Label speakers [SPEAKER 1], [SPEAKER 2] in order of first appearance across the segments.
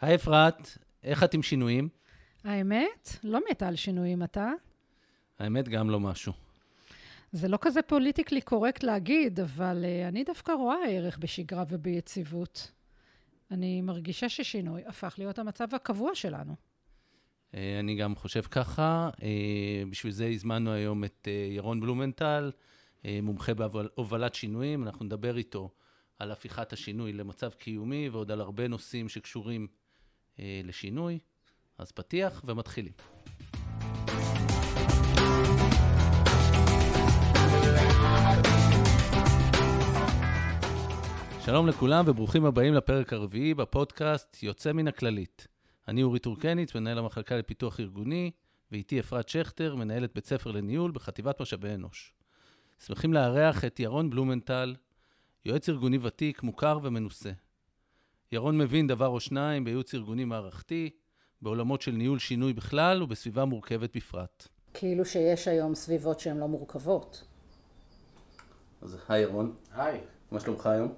[SPEAKER 1] היי אפרת, איך את עם שינויים?
[SPEAKER 2] האמת, לא מתה על שינויים אתה.
[SPEAKER 1] האמת, גם לא משהו.
[SPEAKER 2] זה לא כזה פוליטיקלי קורקט להגיד, אבל uh, אני דווקא רואה ערך בשגרה וביציבות. אני מרגישה ששינוי הפך להיות המצב הקבוע שלנו.
[SPEAKER 1] Uh, אני גם חושב ככה. Uh, בשביל זה הזמנו היום את ירון בלומנטל, מומחה בהובלת שינויים. אנחנו נדבר איתו על הפיכת השינוי למצב קיומי ועוד על הרבה נושאים שקשורים לשינוי. אז פתיח ומתחילים. שלום לכולם וברוכים הבאים לפרק הרביעי בפודקאסט יוצא מן הכללית. אני אורי טורקניץ, מנהל המחלקה לפיתוח ארגוני, ואיתי אפרת שכטר, מנהלת בית ספר לניהול בחטיבת משאבי אנוש. שמחים לארח את ירון בלומנטל, יועץ ארגוני ותיק, מוכר ומנוסה. ירון מבין דבר או שניים בייעוץ ארגוני מערכתי, בעולמות של ניהול שינוי בכלל ובסביבה מורכבת בפרט.
[SPEAKER 2] כאילו שיש היום סביבות שהן לא מורכבות.
[SPEAKER 1] אז היי ירון.
[SPEAKER 3] היי.
[SPEAKER 1] מה שלומך היום?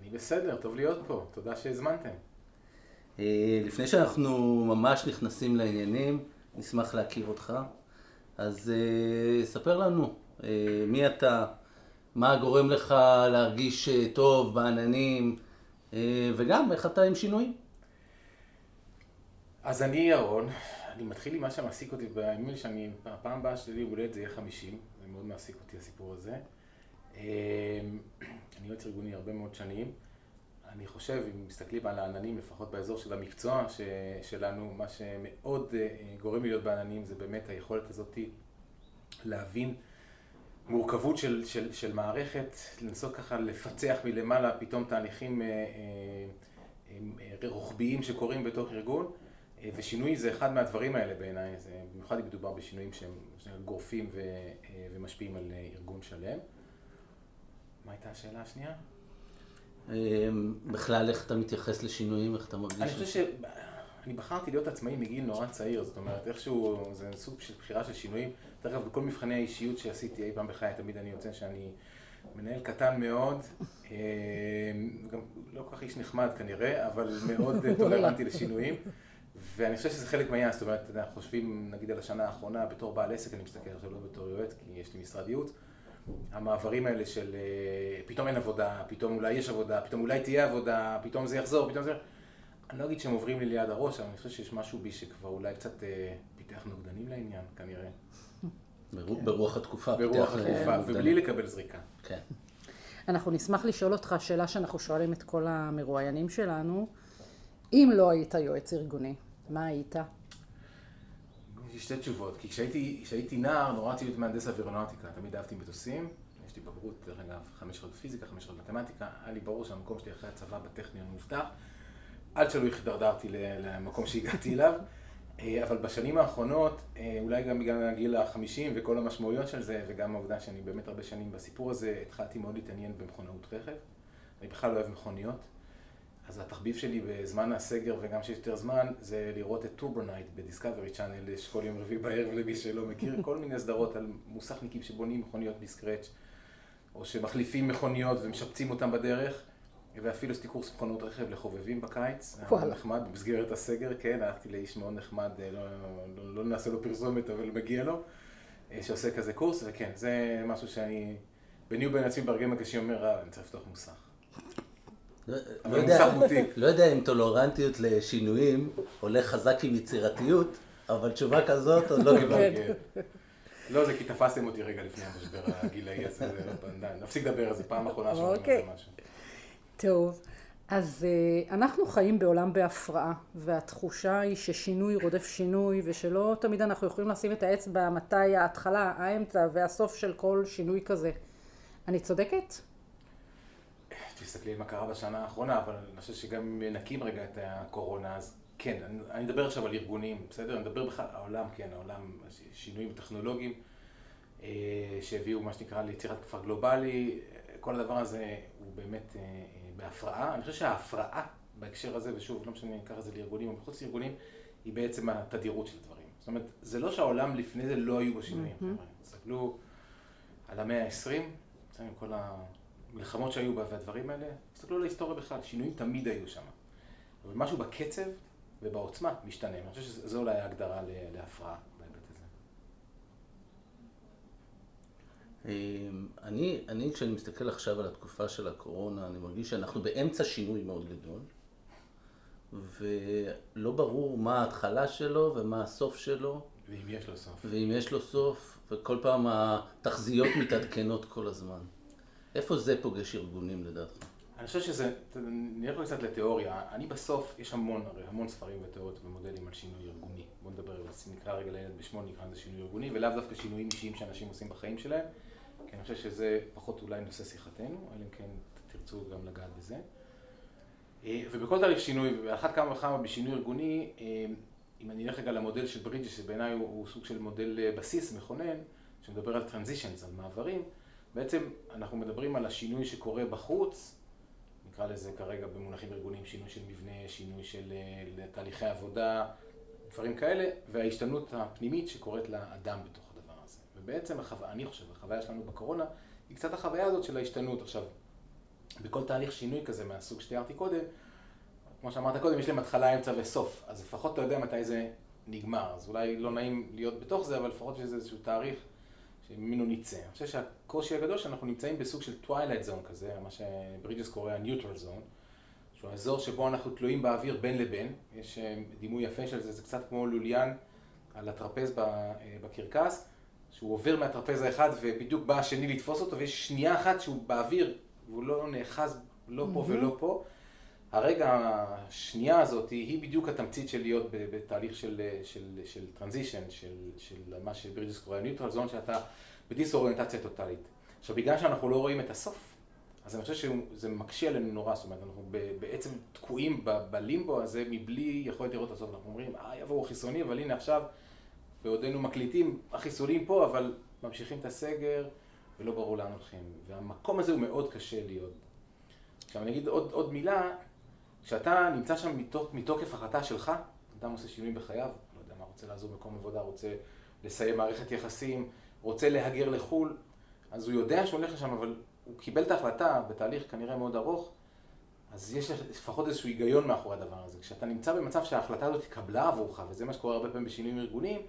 [SPEAKER 3] אני בסדר, טוב להיות פה, תודה שהזמנתם.
[SPEAKER 1] אה, לפני שאנחנו ממש נכנסים לעניינים, נשמח להכיר אותך. אז אה, ספר לנו, אה, מי אתה, מה גורם לך להרגיש טוב בעננים, וגם איך אתה עם שינויים.
[SPEAKER 3] אז אני ירון, אני מתחיל עם מה שמעסיק אותי, נדמה שאני, הפעם הבאה שלי יום הולדת זה יהיה 50, זה מאוד מעסיק אותי הסיפור הזה. אני יועץ ארגוני הרבה מאוד שנים. אני חושב, אם מסתכלים על העננים, לפחות באזור של המקצוע ש, שלנו, מה שמאוד אה, גורם לי להיות בעננים זה באמת היכולת הזאת להבין מורכבות של, של, של מערכת, לנסות ככה לפצח מלמעלה פתאום תהליכים אה, אה, רוחביים שקורים בתוך ארגון, ושינוי זה אחד מהדברים האלה בעיניי, במיוחד אם מדובר בשינויים שהם גורפים ומשפיעים על ארגון שלם. מה הייתה השאלה השנייה?
[SPEAKER 1] בכלל, איך אתה מתייחס לשינויים, איך אתה מרגיש?
[SPEAKER 3] אני חושב ש... אני בחרתי להיות עצמאי מגיל נורא צעיר, זאת אומרת, איכשהו, זה סוג של בחירה של שינויים. דרך אגב, בכל מבחני האישיות שעשיתי אי פעם בחיי, תמיד אני יוצא שאני מנהל קטן מאוד, אמ, גם לא כל כך איש נחמד כנראה, אבל מאוד טולרנטי לשינויים. ואני חושב שזה חלק מהעניין, זאת אומרת, אנחנו חושבים, נגיד על השנה האחרונה, בתור בעל עסק, אני מסתכל עכשיו לא בתור יועץ, כי יש לי משרד ייעוץ. המעברים האלה של אה, פתאום אין עבודה, פתאום אולי יש עבודה, פתאום אולי תהיה עבודה, פתאום זה יחזור, פתאום זה... אני לא אגיד שהם עוברים לי ליד הראש, אבל אני חושב שיש משהו בי שכבר אולי קצת אה, פיתח נוגדנים לעניין, כנראה.
[SPEAKER 1] ברוח התקופה.
[SPEAKER 3] ברוח התקופה, ובלי לקבל זריקה.
[SPEAKER 1] כן.
[SPEAKER 2] אנחנו נשמח לשאול אותך שאלה שאנחנו שואלים את כל המרואיינים שלנו. אם לא היית יועץ ארגוני, מה היית?
[SPEAKER 3] יש לי שתי תשובות, כי כשהייתי, כשהייתי נער נורא רציתי להיות מהנדס אווירונאוטיקה, תמיד אהבתי מטוסים, יש לי בגרות, דרך אגב, חמש שעות פיזיקה, חמש שעות מתמטיקה, היה לי ברור שהמקום שלי אחרי הצבא בטכניון מובטח, עד שלא הידרדרתי למקום שהגעתי אליו, אבל בשנים האחרונות, אה, אולי גם בגלל הגיל החמישים וכל המשמעויות של זה, וגם העובדה שאני באמת הרבה שנים בסיפור הזה, התחלתי מאוד להתעניין במכונאות רכב, אני בכלל לא אוהב מכוניות. אז התחביב שלי בזמן הסגר וגם שיש יותר זמן, זה לראות את Turbo Night ב Discovery Channel, יש כל יום רביעי בערב למי שלא מכיר, כל מיני סדרות על מוסכניקים שבונים מכוניות מ scratch, או שמחליפים מכוניות ומשפצים אותם בדרך, ואפילו עשיתי קורס מכונות רכב לחובבים בקיץ,
[SPEAKER 2] וואלה.
[SPEAKER 3] נחמד, במסגרת הסגר, כן, הלכתי לאיש מאוד נחמד, לא, לא, לא, לא נעשה לו פרסומת, אבל מגיע לו, אה, שעושה כזה קורס, וכן, זה משהו שאני, ביני ובין עצמי ברגעים הקשים אומר, אה, אני צריך לפתוח מוסך.
[SPEAKER 1] לא, לא, יודע, לא יודע אם טולרנטיות לשינויים הולך חזק עם יצירתיות, אבל תשובה כזאת עוד לא קיבלתי.
[SPEAKER 3] לא, זה כי תפסתם אותי רגע לפני המשבר הגילאי הזה, נפסיק לדבר על זה, פעם אחרונה שאומרים על זה
[SPEAKER 2] אוקיי. משהו. טוב, אז uh, אנחנו חיים בעולם בהפרעה, והתחושה היא ששינוי רודף שינוי, ושלא תמיד אנחנו יכולים לשים את האצבע מתי ההתחלה, האמצע והסוף של כל שינוי כזה. אני צודקת?
[SPEAKER 3] תסתכלי מה קרה בשנה האחרונה, אבל אני חושב שגם אם נקים רגע את הקורונה, אז כן, אני, אני מדבר עכשיו על ארגונים, בסדר? אני מדבר בכלל, העולם, כן, העולם, שינויים טכנולוגיים אה, שהביאו מה שנקרא ליצירת כפר גלובלי, כל הדבר הזה הוא באמת אה, אה, בהפרעה. אני חושב שההפרעה בהקשר הזה, ושוב, לא משנה אם ניקח את זה לארגונים או מחוץ לארגונים, היא בעצם התדירות של דברים. זאת אומרת, זה לא שהעולם לפני זה לא היו בו שינויים. תסתכלו על המאה ה-20, עם כל ה... מלחמות שהיו בה והדברים האלה, תסתכלו על ההיסטוריה בכלל, שינויים תמיד היו שם. אבל משהו בקצב ובעוצמה משתנה. אני חושב שזו אולי ההגדרה להפרעה בהיבט הזה.
[SPEAKER 1] אמ, אני, אני, כשאני מסתכל עכשיו על התקופה של הקורונה, אני מרגיש שאנחנו באמצע שינוי מאוד גדול, ולא ברור מה ההתחלה שלו ומה הסוף שלו.
[SPEAKER 3] ואם יש לו סוף.
[SPEAKER 1] ואם יש לו סוף, וכל פעם התחזיות מתעדכנות כל הזמן. איפה זה פוגש ארגונים לדעתך?
[SPEAKER 3] אני חושב שזה, נלך קצת לתיאוריה. אני בסוף, יש המון, הרי המון ספרים ותיאוריות ומודלים על שינוי ארגוני. בוא נדבר, נקרא רגע לילד בשמו, נקרא לזה שינוי ארגוני, ולאו דווקא שינויים אישיים שאנשים עושים בחיים שלהם, אני חושב שזה פחות אולי נושא שיחתנו, אלא אם כן תרצו גם לגעת בזה. אה, ובכל תהליך שינוי, ואחת כמה וכמה בשינוי ארגוני, אה, אם אני אלך רגע למודל של ברידג'ס, שבעיניי הוא, הוא סוג של מודל אה, בסיס מכונן, שמדבר על טרנזישנס, על מעברים, בעצם אנחנו מדברים על השינוי שקורה בחוץ, נקרא לזה כרגע במונחים ארגוניים שינוי של מבנה, שינוי של תהליכי עבודה, דברים כאלה, וההשתנות הפנימית שקורית לאדם הזה. ובעצם, החו... אני חושב, החוויה שלנו בקורונה היא קצת החוויה הזאת של ההשתנות. עכשיו, בכל תהליך שינוי כזה מהסוג שתיארתי קודם, כמו שאמרת קודם, יש להם התחלה, אמצע וסוף, אז לפחות אתה יודע מתי זה נגמר. אז אולי לא נעים להיות בתוך זה, אבל לפחות שיש איזשהו תאריך שממנו נצא. אני חושב שהקושי הגדול שאנחנו נמצאים בסוג של twilight zone כזה, מה שברידג'ס קורא ה-neutral zone, שהוא האזור שבו אנחנו תלויים באוויר בין לבין, יש אה, דימוי יפה של זה, זה קצת כמו לוליין על הטרפז אה, בקרקס, שהוא עובר מהטרפז האחד ובדיוק בא השני לתפוס אותו, ויש שנייה אחת שהוא באוויר, והוא לא נאחז לא פה ולא פה. הרגע השנייה הזאת היא בדיוק התמצית של להיות בתהליך של, של, של transition, של, של מה שברידג'ס קורא ניוטרל זון, שאתה בדיסאוריינטציה טוטאלית. עכשיו, בגלל שאנחנו לא רואים את הסוף, אז אני חושב שזה מקשה עלינו נורא, זאת אומרת, אנחנו בעצם תקועים בלימבו הזה מבלי יכולת לראות את הסוף. אנחנו אומרים, אה, יבואו חיסונים, אבל הנה עכשיו, בעודנו מקליטים, החיסונים פה, אבל ממשיכים את הסגר, ולא ברור לאן הולכים. והמקום הזה הוא מאוד קשה להיות. עכשיו, אני אגיד עוד, עוד מילה, כשאתה נמצא שם מתוק, מתוקף החלטה שלך, אדם עושה שינוי בחייו, לא יודע מה, רוצה לעזוב מקום עבודה, רוצה לסיים מערכת יחסים, רוצה להגר לחו"ל, אז הוא יודע שהוא הולך לשם, אבל הוא קיבל את ההחלטה בתהליך כנראה מאוד ארוך, אז יש לפחות איזשהו היגיון מאחורי הדבר הזה. כשאתה נמצא במצב שההחלטה הזאת התקבלה עבורך, וזה מה שקורה הרבה פעמים בשינויים ארגוניים,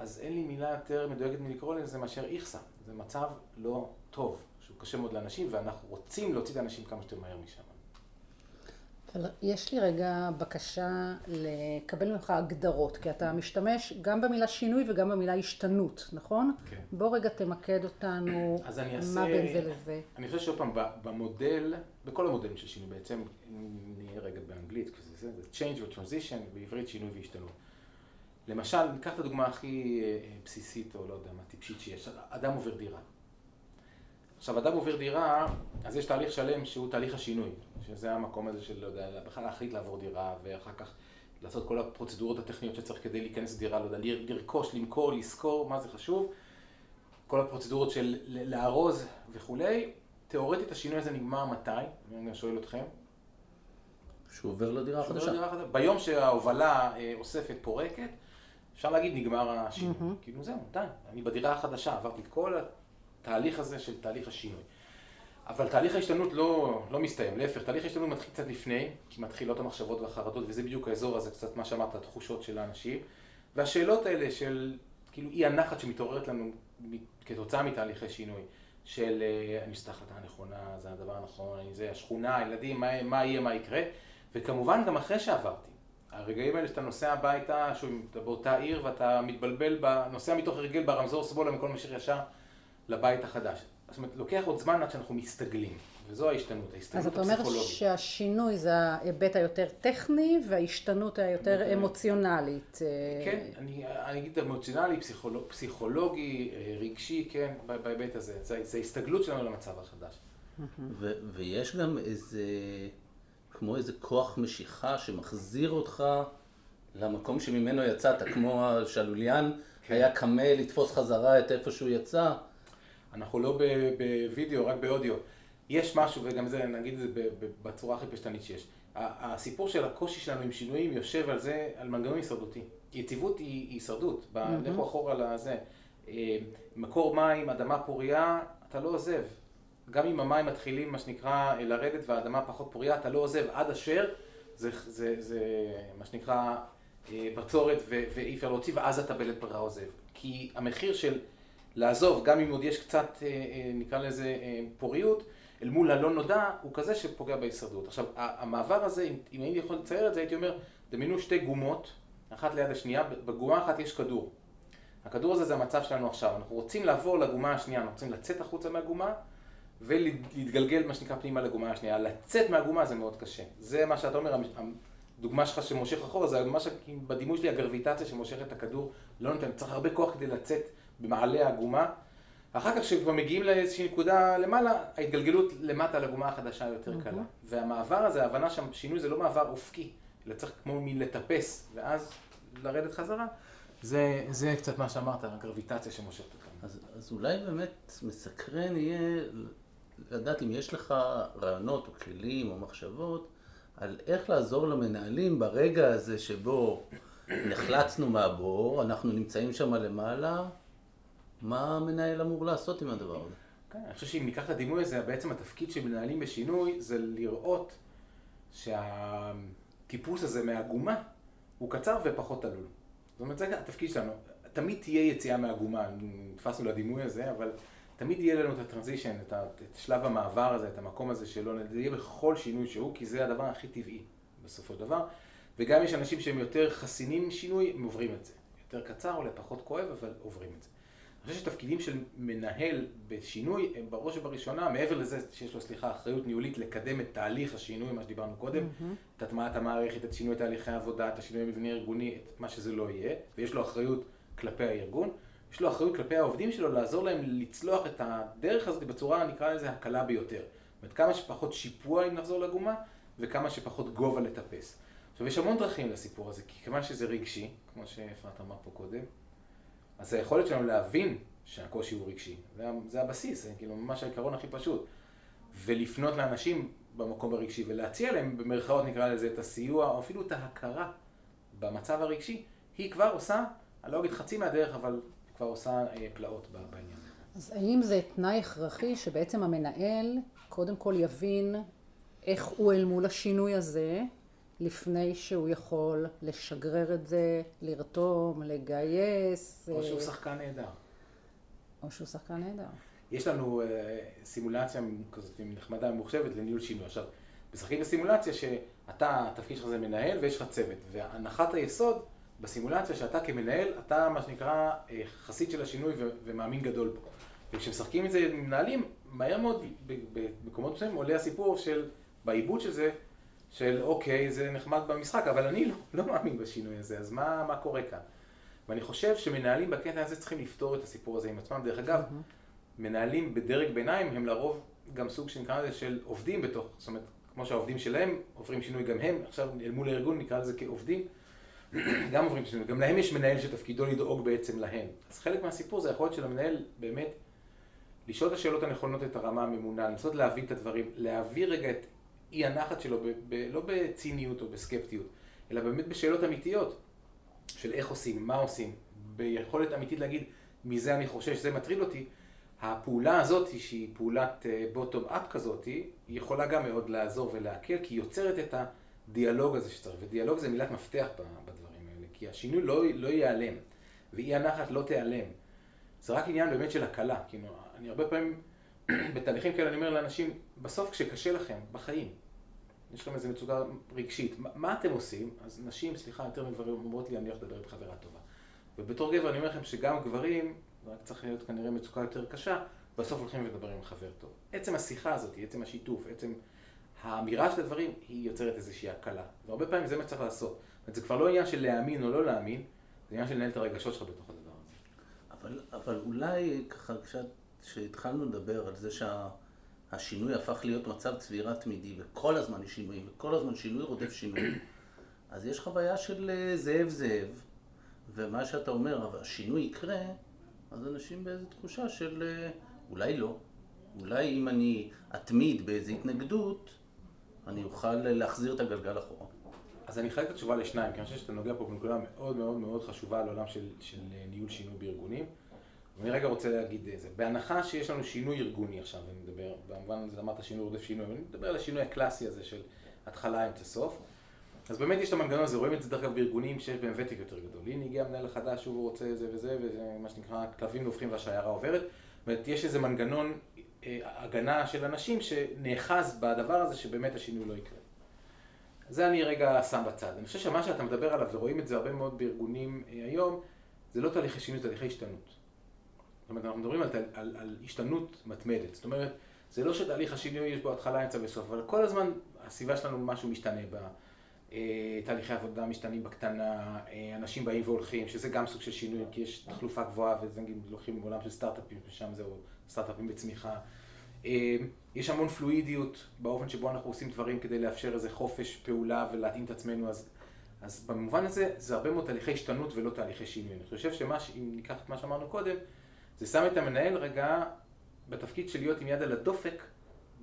[SPEAKER 3] אז אין לי מילה יותר מדויקת מלקרוא לזה מאשר איכסה. זה מצב לא טוב, שהוא קשה מאוד לאנשים, ואנחנו רוצים להוציא את האנשים כמה שיותר מהר משם.
[SPEAKER 2] יש לי רגע בקשה לקבל ממך הגדרות, כי אתה משתמש גם במילה שינוי וגם במילה השתנות, נכון?
[SPEAKER 3] כן.
[SPEAKER 2] בוא רגע תמקד אותנו, מה בין זה לזה.
[SPEAKER 3] אני חושב שעוד פעם, במודל, בכל המודלים של שינוי בעצם, נהיה רגע באנגלית, זה, זה change or transition, בעברית שינוי והשתנות. למשל, ניקח את הדוגמה הכי אה, בסיסית, או לא יודע מה, טיפשית שיש, אדם עובר דירה. עכשיו, אדם עובר דירה, אז יש תהליך שלם שהוא תהליך השינוי, שזה המקום הזה של, לא יודע, בכלל להחליט לעבור דירה, ואחר כך לעשות כל הפרוצדורות הטכניות שצריך כדי להיכנס לדירה, לא יודע, לרכוש, למכור, לשכור, מה זה חשוב, כל הפרוצדורות של לארוז וכולי. תיאורטית השינוי הזה נגמר מתי? אני שואל אתכם.
[SPEAKER 1] שהוא עובר לדירה החדשה.
[SPEAKER 3] ביום שההובלה אה, אוספת פורקת, אפשר להגיד נגמר השינוי. Mm-hmm. כאילו זהו, די, אני בדירה החדשה, עברתי את כל התהליך הזה של תהליך השינוי. אבל תהליך ההשתנות לא, לא מסתיים, להפך, תהליך ההשתנות מתחיל קצת לפני, כי מתחילות המחשבות והחרדות, וזה בדיוק האזור הזה, קצת מה שאמרת, התחושות של האנשים. והשאלות האלה של, כאילו, אי הנחת שמתעוררת לנו כתוצאה מתהליכי שינוי, של אה, אני את ההחלטה הנכונה, זה הדבר הנכון, אני זה, השכונה, הילדים, מה, מה יהיה, מה יקרה, וכמובן גם אחרי שעברתי. הרגעים האלה שאתה נוסע הביתה, שוב, אתה באותה עיר ואתה מתבלבל, נוסע מתוך הרגל ברמזור שמאלה מכל משאיר ישר לבית החדש. זאת אומרת, לוקח עוד זמן עד שאנחנו מסתגלים, וזו ההשתנות, ההסתגלות הפסיכולוגית.
[SPEAKER 2] אז אתה אומר שהשינוי זה ההיבט היותר טכני, וההשתנות היותר אמוציונלית.
[SPEAKER 3] אה, כן, אני, אני אגיד אמוציונלי, פסיכולוג, פסיכולוגי, אה, רגשי, כן, בהיבט הזה. זה, זה ההסתגלות שלנו למצב החדש.
[SPEAKER 1] ו, ויש גם איזה, כמו איזה כוח משיכה שמחזיר אותך למקום שממנו יצאת, כמו השלוליין כן. היה קמה לתפוס חזרה את איפה שהוא יצא.
[SPEAKER 3] אנחנו לא בווידאו, רק באודיו. יש משהו, וגם זה, נגיד את זה בצורה הכי פשטנית שיש. הסיפור של הקושי שלנו עם שינויים יושב על זה, על מנגנון הישרדותי. יציבות היא הישרדות, לכו אחורה לזה. אה, מקור מים, אדמה פוריה, אתה לא עוזב. גם אם המים מתחילים, מה שנקרא, לרדת והאדמה פחות פוריה, אתה לא עוזב עד אשר זה, זה, זה מה שנקרא בצורת ואי אפשר להוציא, ואז אתה בלית ברירה עוזב. כי המחיר של לעזוב, גם אם עוד יש קצת, נקרא לזה, פוריות, אל מול הלא נודע, הוא כזה שפוגע בהישרדות. עכשיו, המעבר הזה, אם הייתי יכול לצייר את זה, הייתי אומר, דמיינו שתי גומות, אחת ליד השנייה, בגומה אחת יש כדור. הכדור הזה זה המצב שלנו עכשיו, אנחנו רוצים לעבור לגומה השנייה, אנחנו רוצים לצאת החוצה מהגומה ולהתגלגל, מה שנקרא, פנימה לגומה השנייה. לצאת מהגומה זה מאוד קשה. זה מה שאתה אומר, הדוגמה שלך שמושך אחורה, זה מה שבדימוי שלי הגרביטציה שמושכת את הכדור לא נותן, צריך הרבה כוח כדי לצאת במעלה העגומה. אחר כך כשכבר מגיעים לאיזושהי נקודה למעלה, ההתגלגלות למטה לגומה החדשה יותר קלה. והמעבר הזה, ההבנה שהשינוי זה לא מעבר אופקי, אלא צריך כמו מין לטפס, ואז לרדת חזרה. זה, זה קצת מה שאמרת, הגרביטציה שמושכת אותנו.
[SPEAKER 1] אז, אז אולי באמת מסקרן יהיה לדעת אם יש לך רעיונות או כלים או מחשבות על איך לעזור למנהלים ברגע הזה שבו נחלצנו מהבור, אנחנו נמצאים שם למעלה, מה המנהל אמור לעשות עם הדבר הזה?
[SPEAKER 3] כן, אני חושב שאם ניקח את הדימוי הזה, בעצם התפקיד של מנהלים בשינוי זה לראות שהטיפוס הזה מהעגומה הוא קצר ופחות עלול. זאת אומרת, זה התפקיד שלנו. תמיד תהיה יציאה מהעגומה, נתפסנו לדימוי הזה, אבל תמיד יהיה לנו את הטרנזישן, את, את שלב המעבר הזה, את המקום הזה שלא, זה יהיה בכל שינוי שהוא, כי זה הדבר הכי טבעי בסופו של דבר. וגם יש אנשים שהם יותר חסינים משינוי, הם עוברים את זה. יותר קצר, אולי פחות כואב, אבל עוברים את זה. אני חושב שתפקידים של מנהל בשינוי הם בראש ובראשונה, מעבר לזה שיש לו, סליחה, אחריות ניהולית לקדם את תהליך השינוי, מה שדיברנו קודם, mm-hmm. את הטמעת המערכת, את שינוי תהליכי העבודה, את השינוי המבנה הארגוני, את מה שזה לא יהיה, ויש לו אחריות כלפי הארגון. יש לו אחריות כלפי העובדים שלו לעזור להם לצלוח את הדרך הזאת בצורה, נקרא לזה, הקלה ביותר. זאת אומרת, כמה שפחות שיפוע אם נחזור לגומה, וכמה שפחות גובה לטפס. עכשיו, יש המון דרכים לסיפור הזה, כי כיוון שזה רגשי, כמו שאפרת אמר פה קודם, אז היכולת שלנו להבין שהקושי הוא רגשי, זה, זה הבסיס, זה כאילו ממש העיקרון הכי פשוט. ולפנות לאנשים במקום הרגשי ולהציע להם, במרכאות נקרא לזה, את הסיוע, או אפילו את ההכרה במצב הרגשי, היא כבר עושה, אני לא אגיד חצי מהדרך, אבל כבר עושה אה, פלאות בעניין.
[SPEAKER 2] אז האם זה תנאי הכרחי שבעצם המנהל קודם כל יבין איך הוא אל מול השינוי הזה, לפני שהוא יכול לשגרר את זה, לרתום, לגייס.
[SPEAKER 3] או שהוא אה, שחקן נהדר.
[SPEAKER 2] או שהוא שחקן נהדר.
[SPEAKER 3] יש לנו uh, סימולציה כזאת נחמדה ומוחשבת לניהול שינוי. עכשיו, משחקים בסימולציה שאתה, התפקיד שלך זה מנהל ויש לך צוות. והנחת היסוד בסימולציה שאתה כמנהל, אתה מה שנקרא אה, חסיד של השינוי ומאמין גדול בו. וכשמשחקים את זה עם מנהלים, מהר מאוד במקומות מסוימים עולה הסיפור של, בעיבוד של זה, של אוקיי, זה נחמד במשחק, אבל אני לא, לא מאמין בשינוי הזה, אז מה, מה קורה כאן? ואני חושב שמנהלים בקטע הזה צריכים לפתור את הסיפור הזה עם עצמם. דרך אגב, mm-hmm. מנהלים בדרג ביניים הם לרוב גם סוג שנקרא לזה של עובדים בתוך, זאת אומרת, כמו שהעובדים שלהם עוברים שינוי גם הם, עכשיו אל מול הארגון נקרא לזה כעובדים, גם עוברים שינוי, גם להם יש מנהל שתפקידו לדאוג בעצם להם. אז חלק מהסיפור זה היכולת של המנהל באמת לשאול את השאלות הנכונות את הרמה הממונה, לנסות להבין את הדברים, להעביר רגע את אי הנחת שלו, ב, ב, לא בציניות או בסקפטיות, אלא באמת בשאלות אמיתיות של איך עושים, מה עושים, ביכולת אמיתית להגיד, מזה אני חושש, זה מטריד אותי. הפעולה הזאת, שהיא פעולת בוטום uh, אפ כזאת, היא יכולה גם מאוד לעזור ולהקל, כי היא יוצרת את הדיאלוג הזה שצריך, ודיאלוג זה מילת מפתח בדברים האלה, כי השינוי לא, לא ייעלם, ואי הנחת לא תיעלם. זה רק עניין באמת של הקלה, כאילו, אני הרבה פעמים, בתהליכים כאלה אני אומר לאנשים, בסוף כשקשה לכם, בחיים, יש לכם איזו מצוקה רגשית, מה, מה אתם עושים? אז נשים, סליחה, יותר מגברים אומרות לי, אני הולך לדבר עם חברה טובה. ובתור גבר אני אומר לכם שגם גברים, רק צריך להיות כנראה מצוקה יותר קשה, בסוף הולכים לדבר עם חבר טוב. עצם השיחה הזאת, עצם השיתוף, עצם האמירה של הדברים, היא יוצרת איזושהי הקלה. והרבה פעמים זה מה שצריך לעשות. זאת אומרת, זה כבר לא עניין של להאמין או לא להאמין, זה עניין של לנהל את הרגשות שלך בתוך הדבר הזה.
[SPEAKER 1] אבל, אבל אולי ככה, כשהתחלנו לדבר על זה שה... השינוי הפך להיות מצב צבירה תמידי, וכל הזמן יש שינויים, וכל הזמן שינוי רודף שינוי, אז יש חוויה של אה, זאב זאב, ומה שאתה אומר, אבל השינוי יקרה, אז אנשים באיזו תחושה של אה, אולי לא. אולי אם אני אתמיד באיזו התנגדות, אני אוכל להחזיר את הגלגל אחורה.
[SPEAKER 3] אז אני אחלק את התשובה לשניים, כי אני חושב שאתה נוגע פה בנקודה מאוד מאוד מאוד חשובה לעולם של, של אה, ניהול שינוי בארגונים. אני רגע רוצה להגיד את זה. בהנחה שיש לנו שינוי ארגוני עכשיו, אני מדבר, במובן הזה אמרת שינוי עודף שינוי, אני מדבר על השינוי הקלאסי הזה של התחלה, אמצע, סוף. אז באמת יש את המנגנון הזה, רואים את זה דרך אגב בארגונים שיש בהם ותק יותר גדול. הנה הגיע המנהל החדש, הוא רוצה זה וזה, וזה מה שנקרא כלבים נובחים והשיירה עוברת. זאת אומרת, יש איזה מנגנון הגנה של אנשים שנאחז בדבר הזה שבאמת השינוי לא יקרה. זה אני רגע שם בצד. אני חושב שמה שאתה מדבר עליו, ורואים את זה הרבה מאוד בארגונים אה, היום, זה לא תהליכי שינוי, זה תהליכי השתנות. זאת אומרת, אנחנו מדברים על, על, על השתנות מתמדת. זאת אומרת, זה לא שתהליך השינוי יש בו התחלה, אמצע וסוף, אבל כל הזמן הסביבה שלנו משהו משתנה בה. אה, תהליכי עבודה משתנים בקטנה, אה, אנשים באים והולכים, שזה גם סוג של שינוי, כי יש תחלופה גבוהה, וזה נגיד לוקחים בעולם של סטארט-אפים, ושם זהו סטארט-אפים בצמיחה. אה, יש המון פלואידיות באופן שבו אנחנו עושים דברים כדי לאפשר איזה חופש פעולה ולהתאים את עצמנו, אז, אז במובן הזה זה הרבה מאוד תהליכי השתנות ולא תהליכי שינוי. אני חושב שאם ניקח את מה שאמרנו קודם, זה שם את המנהל רגע בתפקיד של להיות עם יד על הדופק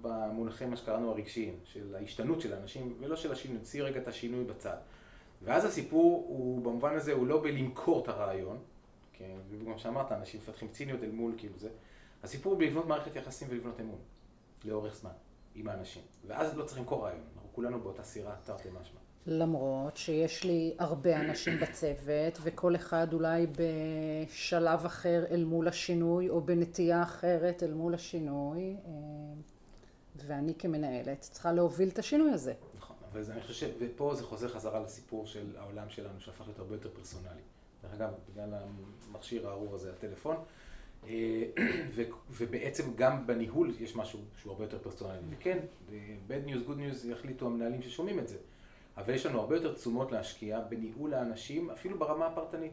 [SPEAKER 3] במונחים מה שקראנו הרגשיים, של ההשתנות של האנשים, ולא של השינוי, נשים רגע את השינוי בצד. ואז הסיפור הוא, במובן הזה, הוא לא בלמכור את הרעיון, כן, כמו שאמרת, אנשים מפתחים ציניות אל מול כאילו זה, הסיפור הוא בלבנות מערכת יחסים ולבנות אמון, לאורך זמן, עם האנשים. ואז לא צריך למכור רעיון, אנחנו כולנו באותה סירה, תרתי משמע.
[SPEAKER 2] למרות שיש לי הרבה אנשים בצוות, וכל אחד אולי בשלב אחר אל מול השינוי, או בנטייה אחרת אל מול השינוי. ואני כמנהלת צריכה להוביל את השינוי הזה.
[SPEAKER 3] נכון, אבל אני חושב, ופה זה חוזר חזרה לסיפור של העולם שלנו, שהפך להיות הרבה יותר פרסונלי. דרך אגב, בגלל המכשיר הארור הזה, הטלפון, אה, ובעצם גם בניהול יש משהו שהוא הרבה יותר פרסונלי. וכן, bad news, good news יחליטו המנהלים ששומעים את זה. אבל יש לנו הרבה יותר תשומות להשקיע בניהול האנשים, אפילו ברמה הפרטנית.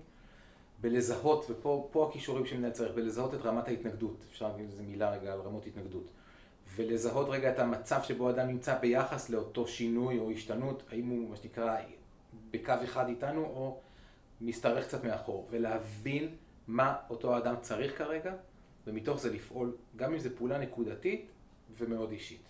[SPEAKER 3] בלזהות, ופה הכישורים שמנהל צריך, בלזהות את רמת ההתנגדות. אפשר להגיד איזה מילה רגע על רמות התנגדות. ולזהות רגע את המצב שבו אדם נמצא ביחס לאותו שינוי או השתנות, האם הוא, מה שנקרא, בקו אחד איתנו או משתרך קצת מאחור, ולהבין מה אותו אדם צריך כרגע, ומתוך זה לפעול, גם אם זו פעולה נקודתית ומאוד אישית.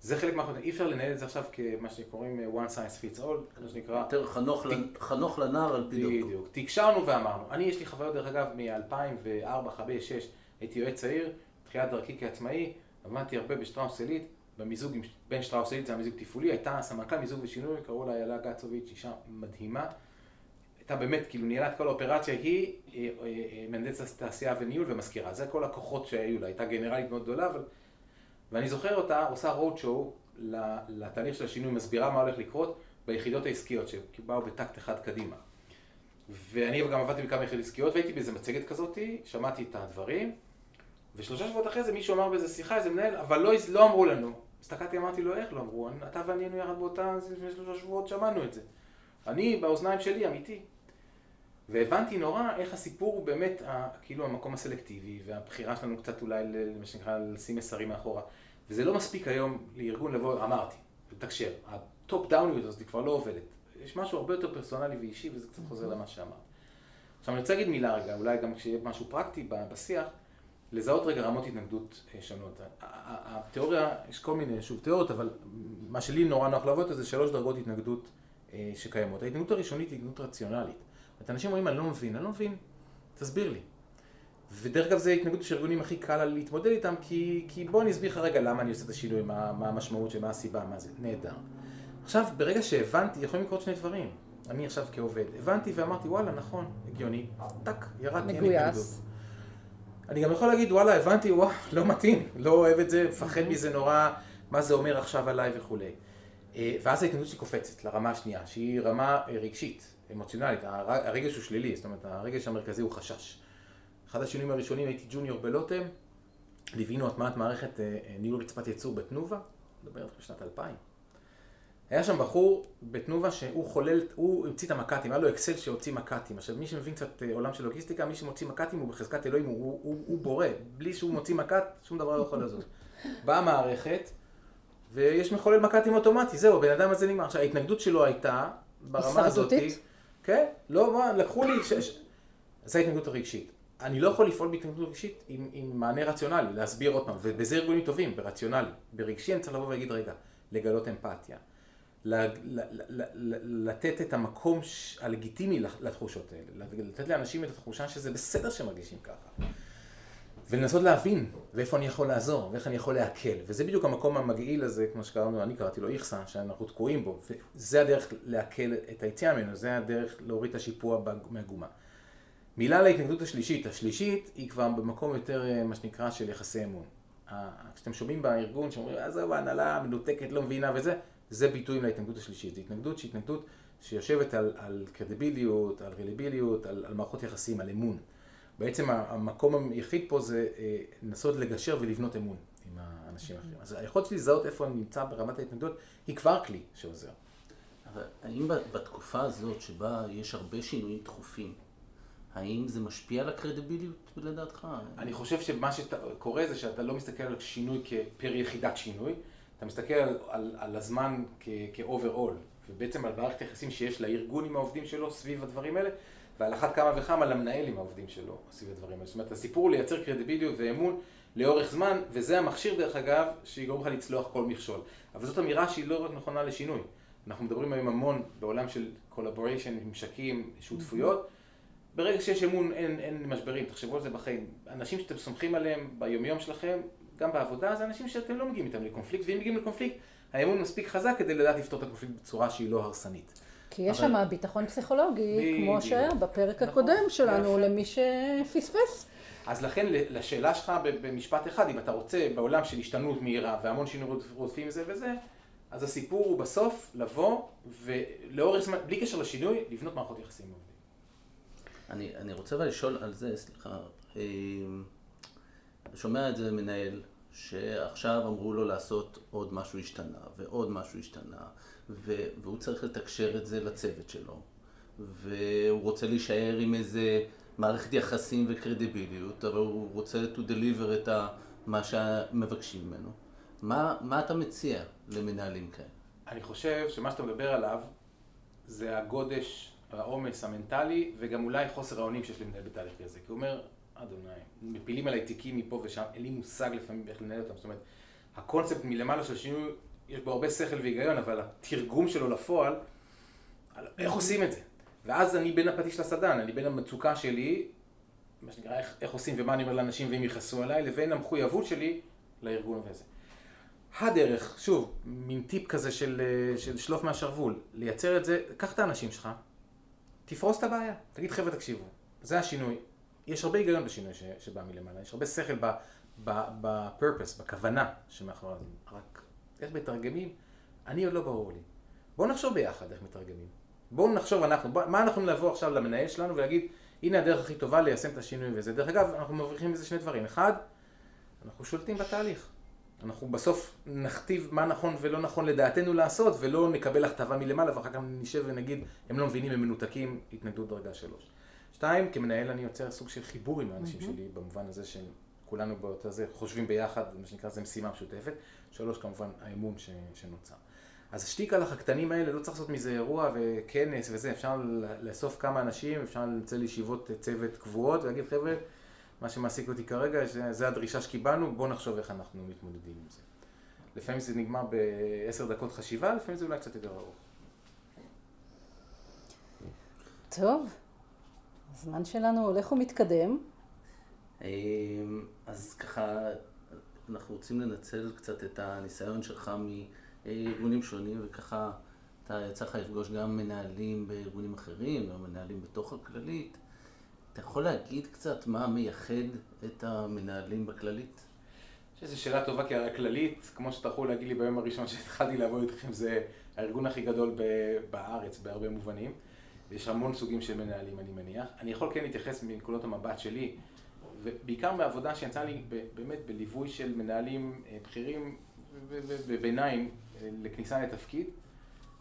[SPEAKER 3] זה חלק מהחלטה, אי אפשר לנהל את זה עכשיו כמה שקוראים one size fits all, מה שנקרא...
[SPEAKER 1] יותר חנוך, תק... חנוך לנער על פי דוקטור.
[SPEAKER 3] בדיוק. תקשרנו ואמרנו. אני, יש לי חוויות, דרך אגב, מ-2004, 2005, 2006, הייתי יועץ צעיר, תחילת דרכי כעצמאי, עבדתי הרבה בשטראוס עילית, במיזוג עם בן שטראוס עילית, זה היה מיזוג תפעולי, הייתה סמנכ"ל מיזוג ושינוי, קראו לה איילה גצוביץ', אישה מדהימה. הייתה באמת, כאילו ניהלה את כל האופרציה, היא אה, אה, אה, מהנדסת תעשייה וניהול ומזכירה. זה כל הכוחות שהיו לה, הייתה גנרלית מאוד גדולה, אבל... ואני זוכר אותה עושה רוד שואו לתהליך של השינוי, מסבירה מה הולך לקרות ביחידות העסקיות, שבאו בטקט אחד קדימה. ואני גם עבדתי בכמה יחידות עסקיות, והייתי באיזה מצגת כזאת, שמעתי את הדברים, ושלושה שבועות אחרי זה מישהו אמר באיזה שיחה, איזה מנהל, אבל לא, לא אמרו לנו. הסתכלתי, אמרתי לו, איך לא אמרו? אתה ואני היינו יחד באותה, לפני שלושה שבועות שמענו את זה. אני, באוזניים שלי, אמיתי. והבנתי נורא איך הסיפור הוא באמת, כאילו המקום הסלקטיבי, והבחירה שלנו קצת אולי, מה שנקרא, לשים מסרים מאחורה. וזה לא מספיק היום לארגון לבוא, אמרתי, לתקשר. ה top down יות הזאת כבר לא עובדת. יש משהו הרבה יותר פרסונלי ואישי, וזה קצת חוזר למה שאמרת. עכשיו אני רוצה להגיד מילה רגע, אולי גם כשיהיה משהו פרקטי בשיח. לזהות רגע רמות התנגדות אה, שונות. התיאוריה, יש כל מיני, שוב, תיאוריות, אבל מה שלי נורא נוח לעבוד זה שלוש דרגות התנגדות אה, שקיימות. ההתנגדות הראשונית היא התנגדות רציונלית. זאת אנשים אומרים, אני לא מבין, אני לא מבין, תסביר לי. ודרך אגב, זה התנגדות שארגונים הכי קל להתמודד איתם, כי, כי בוא אני אסביר לך רגע למה אני עושה את השינוי, מה, מה המשמעות של מה הסיבה, מה זה, נהדר. עכשיו, ברגע שהבנתי, יכולים לקרות שני דברים. אני עכשיו כעובד, הבנתי ואמרתי, וואלה, נכון, הגיוני, טאק, ירדתי, אין התנגדות. אני גם יכול להגיד, וואלה, הבנתי, וואו, לא מתאים, לא אוהב את זה, מפחד מזה נורא, מה זה אומר עכשיו עליי וכולי. אה, ואז ההתנגדות שלי קופצת לרמה השנייה, שהיא רמה אה, רגשית, אמוציונלית, הרגש הוא שלילי, זאת אומרת, הרגש המרכזי הוא חשש. אחד השינויים הראשונים, הייתי ג'וניור בלוטם, ליווינו הטמעת מערכת אה, ניהול רצפת ייצור בתנובה, מדבר על שנת 2000. היה שם בחור בתנובה שהוא חולל, הוא המציא את המק"טים, היה לו אקסל שהוציא מק"טים. עכשיו מי שמבין קצת אה, עולם של לוגיסטיקה, מי שמוציא מק"טים הוא בחזקת אלוהים, הוא, הוא, הוא, הוא בורא, בלי שהוא מוציא מק"ט, שום דבר לא יכול לזוז. באה המערכת, ויש מחולל מק"טים אוטומטי, זהו, הבן אדם הזה נגמר. עכשיו ההתנגדות שלו הייתה, ברמה הזאת, כן, לא, מה, לקחו לי, ש... ש... זו ההתנגדות הרגשית. אני לא יכול לפעול בהתנגדות רגשית עם, עם מענה רציונלי, להסביר עוד פעם, ובזה ארגונים טובים, ברציונלי. ברגשי אני צריך לבוא ולהגיד, רגע, לגלות אמפתיה. לתת את המקום הלגיטימי לתחושות האלה, לתת לאנשים את התחושה שזה בסדר שמרגישים ככה. ולנסות להבין, ואיפה אני יכול לעזור, ואיך אני יכול להקל. וזה בדיוק המקום המגעיל הזה, כמו שקראנו, אני קראתי לו איכסה, שאנחנו תקועים בו. וזה הדרך להקל את היציאה ממנו, זה הדרך להוריד את השיפוע מהגומה. מילה להתנגדות השלישית. השלישית היא כבר במקום יותר, אה, מה שנקרא, של יחסי אמון. כשאתם שומעים בארגון שאומרים, עזוב, ההנהלה מנותקת, לא מבינה וזה, זה ביטוי להתנגדות השלישית. זו התנגדות שהיא התנגדות שיושבת על, על קרדיביליות, על רליביליות, על, על מערכות יחסים, על אמון. בעצם המקום היחיד פה זה אה, לנסות לגשר ולבנות אמון עם האנשים האחרים. אז היכולת שלי לזהות איפה אני נמצא ברמת ההתנגדות, היא כבר כלי שעוזר.
[SPEAKER 1] אבל האם בתקופה הזאת שבה יש הרבה שינויים דחופים, האם זה משפיע על הקרדיביליות לדעתך?
[SPEAKER 3] אני חושב שמה שקורה זה שאתה לא מסתכל על שינוי כפר יחידת שינוי, אתה מסתכל על, על, על הזמן כ-overall, ובעצם על מערכת יחסים שיש לארגון עם העובדים שלו סביב הדברים האלה, ועל אחת כמה וכמה למנהל עם העובדים שלו סביב הדברים האלה. זאת אומרת, הסיפור הוא לייצר קרדיביליות ואמון לאורך זמן, וזה המכשיר דרך אגב, שיגרום לך לצלוח כל מכשול. אבל זאת אמירה שהיא לא נכונה לשינוי. אנחנו מדברים היום המון בעולם של collaboration, ממשקים, שותפויות. ברגע שיש אמון אין, אין משברים, תחשבו על זה בחיים. אנשים שאתם סומכים עליהם ביומיום שלכם, גם בעבודה, זה אנשים שאתם לא מגיעים איתם לקונפליקט, ואם מגיעים לקונפליקט, האמון מספיק חזק כדי לדעת לפתור את הקונפליקט בצורה שהיא לא הרסנית.
[SPEAKER 2] כי יש שם ביטחון פסיכולוגי, כמו שהיה בפרק נכון, הקודם שלנו, למי שפספס.
[SPEAKER 3] אז לכן לשאלה שלך במשפט אחד, אם אתה רוצה בעולם של השתנות מהירה והמון שינוי רודפים זה וזה, אז הסיפור הוא בסוף לבוא ולאורך זמן, בלי קשר לשינוי, לבנות מערכות יחסים עובדים.
[SPEAKER 1] אני, אני רוצה אבל לשאול על זה, סליחה, אה, שומע את זה מנהל שעכשיו אמרו לו לעשות עוד משהו השתנה ועוד משהו השתנה והוא צריך לתקשר את זה לצוות שלו, והוא רוצה להישאר עם איזה מערכת יחסים וקרדיביליות, אבל הוא רוצה to deliver את מה שמבקשים ממנו. מה, מה אתה מציע למנהלים כאלה?
[SPEAKER 3] אני חושב שמה שאתה מדבר עליו זה הגודש, העומס המנטלי, וגם אולי חוסר האונים שיש למנהל בתהליך כזה. כי הוא אומר, אדוני, מפילים עליי תיקים מפה ושם, אין לי מושג לפעמים איך לנהל אותם. זאת אומרת, הקונספט מלמעלה של שינוי יש בו הרבה שכל והיגיון, אבל התרגום שלו לפועל, איך עושים את זה? ואז אני בין הפטיש לסדן, אני בין המצוקה שלי, מה שנקרא, איך, איך עושים ומה אני אומר לאנשים והם יכעסו עליי, לבין המחויבות שלי לארגון וזה. הדרך, שוב, מין טיפ כזה של, של שלוף מהשרוול, לייצר את זה, קח את האנשים שלך, תפרוס את הבעיה, תגיד חבר'ה תקשיבו, זה השינוי, יש הרבה היגיון בשינוי ש, שבא מלמעלה, יש הרבה שכל בפרפס, בכוונה שמאחורי זה, רק איך מתרגמים? אני עוד לא ברור לי. בואו נחשוב ביחד איך מתרגמים. בואו נחשוב אנחנו, בוא, מה אנחנו נבוא עכשיו למנהל שלנו ולהגיד, הנה הדרך הכי טובה ליישם את השינוי וזה. דרך אגב, אנחנו מבריחים מזה שני דברים. אחד, אנחנו שולטים בתהליך. אנחנו בסוף נכתיב מה נכון ולא נכון לדעתנו לעשות, ולא נקבל הכתבה מלמעלה, ואחר כך נשב ונגיד, הם לא מבינים, הם מנותקים, התנגדות דרגה שלוש. שתיים, כמנהל אני יוצר סוג של חיבור עם האנשים mm-hmm. שלי, במובן הזה שכולנו באותו זה, חושבים ביחד, מה שנקרא, זה משימה משותפת. שלוש, כמובן, האמון ש, שנוצר. אז השטיק על הקטנים האלה, לא צריך לעשות מזה אירוע וכנס וזה, אפשר לאסוף כמה אנשים, אפשר לצא לישיבות צוות קבועות ולהגיד, חבר'ה, מה שמעסיק אותי כרגע, זה, זה הדרישה שקיבלנו, בואו נחשוב איך אנחנו מתמודדים עם זה. לפעמים זה נגמר בעשר דקות חשיבה, לפעמים זה אולי קצת יותר ארוך.
[SPEAKER 2] טוב, הזמן שלנו הולך ומתקדם.
[SPEAKER 1] אמ, אז ככה, אנחנו רוצים לנצל קצת את הניסיון שלך מארגונים שונים, וככה אתה יצא לך לפגוש גם מנהלים בארגונים אחרים, גם מנהלים בתוך הכללית. אתה יכול להגיד קצת מה מייחד את המנהלים בכללית?
[SPEAKER 3] אני חושב שזו שאלה טובה, כי הרי הכללית, כמו שאתה יכול להגיד לי ביום הראשון שהתחלתי לעבוד איתכם, זה הארגון הכי גדול בארץ בהרבה מובנים. ויש המון סוגים של מנהלים, אני מניח. אני יכול כן להתייחס מנקודות המבט שלי ובעיקר מעבודה שיצא לי באמת בליווי של מנהלים אה, בכירים וביניים אה, לכניסה לתפקיד,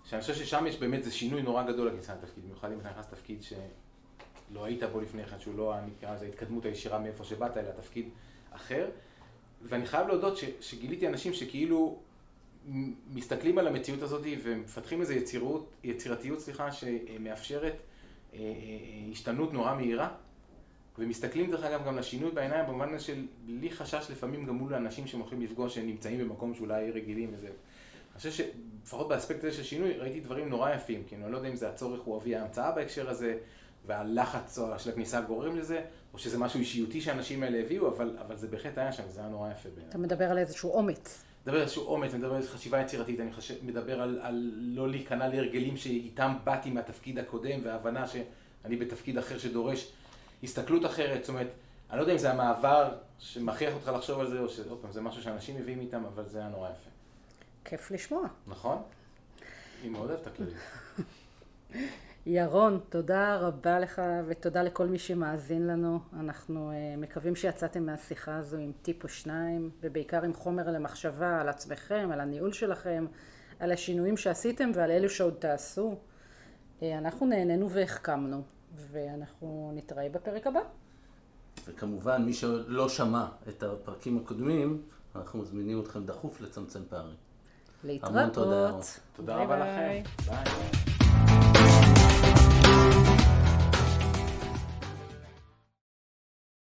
[SPEAKER 3] שאני חושב ששם יש באמת, זה שינוי נורא גדול לכניסה לתפקיד, במיוחד אם אתה נכנס לתפקיד שלא היית בו לפני כן, שהוא לא, נקרא לזה ההתקדמות הישירה מאיפה שבאת, אלא תפקיד אחר. ואני חייב להודות ש, שגיליתי אנשים שכאילו מסתכלים על המציאות הזאת ומפתחים איזו יצירות, יצירתיות, סליחה, שמאפשרת אה, השתנות נורא מהירה. ומסתכלים דרך אגב גם לשינוי בעיניים במובן הזה של בלי חשש לפעמים גם מול האנשים שהם הולכים לפגוש שהם נמצאים במקום שאולי רגילים וזה. אני חושב שלפחות באספקט הזה של שינוי ראיתי דברים נורא יפים, כי אני לא יודע אם זה הצורך הוא אבי ההמצאה בהקשר הזה, והלחץ של הכניסה גורם לזה, או שזה משהו אישיותי שהאנשים האלה הביאו, אבל, אבל זה בהחלט היה שם, זה היה נורא יפה בעיניי.
[SPEAKER 2] אתה מדבר על איזשהו אומץ.
[SPEAKER 3] מדבר על איזשהו אומץ, אני מדבר על חשיבה יצירתית, אני חושב, מדבר על, על לא להיכנע להרגלים שאיתם באתי מהתפקיד הקודם, והבנה שאני בתפקיד אחר שדורש הסתכלות אחרת, זאת אומרת, אני לא יודע אם זה המעבר שמכריח אותך לחשוב על זה, או שעוד פעם, זה משהו שאנשים מביאים איתם, אבל זה היה נורא יפה.
[SPEAKER 2] כיף לשמוע.
[SPEAKER 3] נכון? היא מאוד אוהבת הכללית.
[SPEAKER 2] ירון, תודה רבה לך ותודה לכל מי שמאזין לנו. אנחנו uh, מקווים שיצאתם מהשיחה הזו עם טיפ או שניים, ובעיקר עם חומר למחשבה על עצמכם, על הניהול שלכם, על השינויים שעשיתם ועל אלו שעוד תעשו. Uh, אנחנו נהנינו והחכמנו, ואנחנו נתראה בפרק הבא.
[SPEAKER 1] וכמובן, מי שלא שמע את הפרקים הקודמים, אנחנו מזמינים אתכם דחוף לצמצם פערים.
[SPEAKER 2] להתראות.
[SPEAKER 1] המון תודה.
[SPEAKER 3] תודה רבה לכם. ביי.
[SPEAKER 2] ביי.